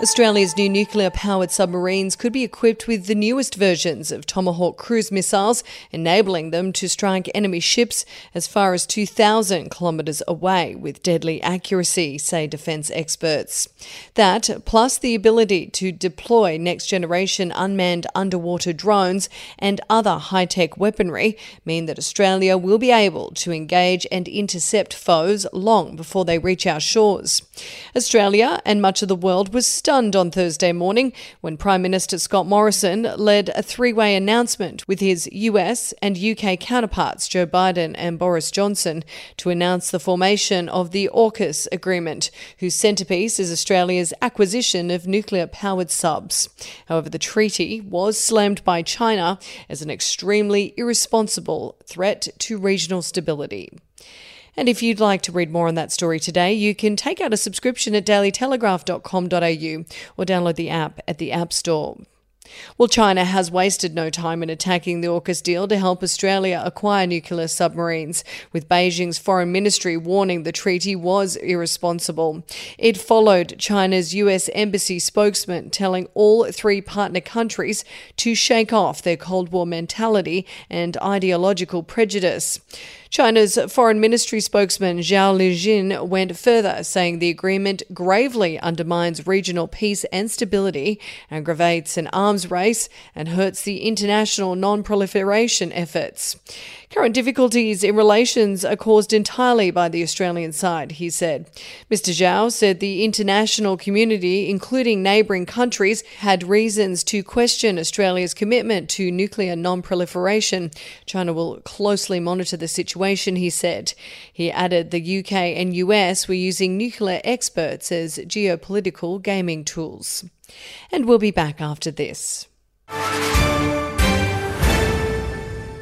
Australia's new nuclear powered submarines could be equipped with the newest versions of Tomahawk cruise missiles, enabling them to strike enemy ships as far as 2,000 kilometres away with deadly accuracy, say defence experts. That, plus the ability to deploy next generation unmanned underwater drones and other high tech weaponry, mean that Australia will be able to engage and intercept foes long before they reach our shores. Australia and much of the world was stunned on Thursday morning when Prime Minister Scott Morrison led a three way announcement with his US and UK counterparts, Joe Biden and Boris Johnson, to announce the formation of the AUKUS agreement, whose centrepiece is Australia's acquisition of nuclear powered subs. However, the treaty was slammed by China as an extremely irresponsible threat to regional stability. And if you'd like to read more on that story today, you can take out a subscription at dailytelegraph.com.au or download the app at the App Store. Well, China has wasted no time in attacking the AUKUS deal to help Australia acquire nuclear submarines, with Beijing's foreign ministry warning the treaty was irresponsible. It followed China's US embassy spokesman telling all three partner countries to shake off their Cold War mentality and ideological prejudice. China's foreign ministry spokesman Zhao Lijian went further, saying the agreement gravely undermines regional peace and stability, aggravates an arms race, and hurts the international non proliferation efforts. Current difficulties in relations are caused entirely by the Australian side, he said. Mr. Zhao said the international community, including neighbouring countries, had reasons to question Australia's commitment to nuclear non proliferation. China will closely monitor the situation, he said. He added the UK and US were using nuclear experts as geopolitical gaming tools. And we'll be back after this.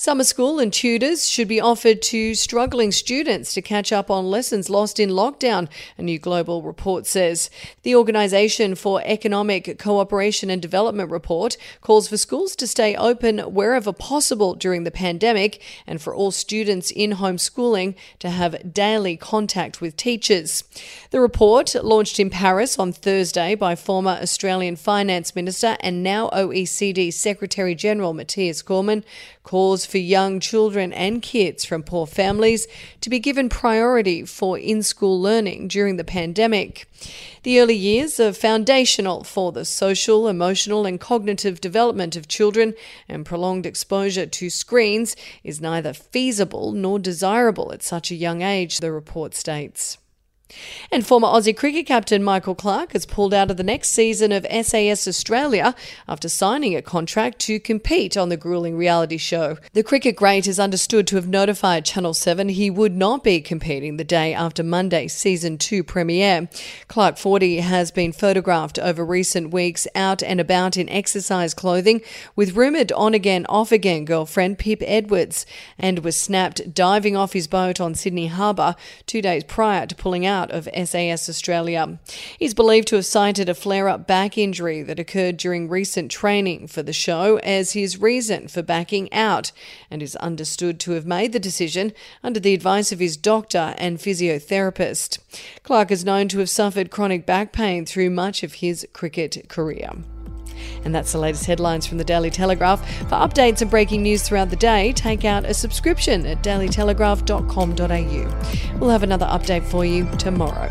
Summer school and tutors should be offered to struggling students to catch up on lessons lost in lockdown, a new global report says. The Organisation for Economic Cooperation and Development report calls for schools to stay open wherever possible during the pandemic and for all students in homeschooling to have daily contact with teachers. The report, launched in Paris on Thursday by former Australian Finance Minister and now OECD Secretary General Matthias Cormann, calls for young children and kids from poor families to be given priority for in school learning during the pandemic. The early years are foundational for the social, emotional, and cognitive development of children, and prolonged exposure to screens is neither feasible nor desirable at such a young age, the report states. And former Aussie cricket captain Michael Clarke has pulled out of the next season of SAS Australia after signing a contract to compete on the grueling reality show. The cricket great is understood to have notified Channel 7 he would not be competing the day after Monday's season 2 premiere. Clarke 40 has been photographed over recent weeks out and about in exercise clothing with rumoured on again, off again girlfriend Pip Edwards and was snapped diving off his boat on Sydney Harbour two days prior to pulling out out of SAS Australia. He's believed to have cited a flare up back injury that occurred during recent training for the show as his reason for backing out, and is understood to have made the decision under the advice of his doctor and physiotherapist. Clarke is known to have suffered chronic back pain through much of his cricket career. And that's the latest headlines from the Daily Telegraph. For updates and breaking news throughout the day, take out a subscription at dailytelegraph.com.au. We'll have another update for you tomorrow.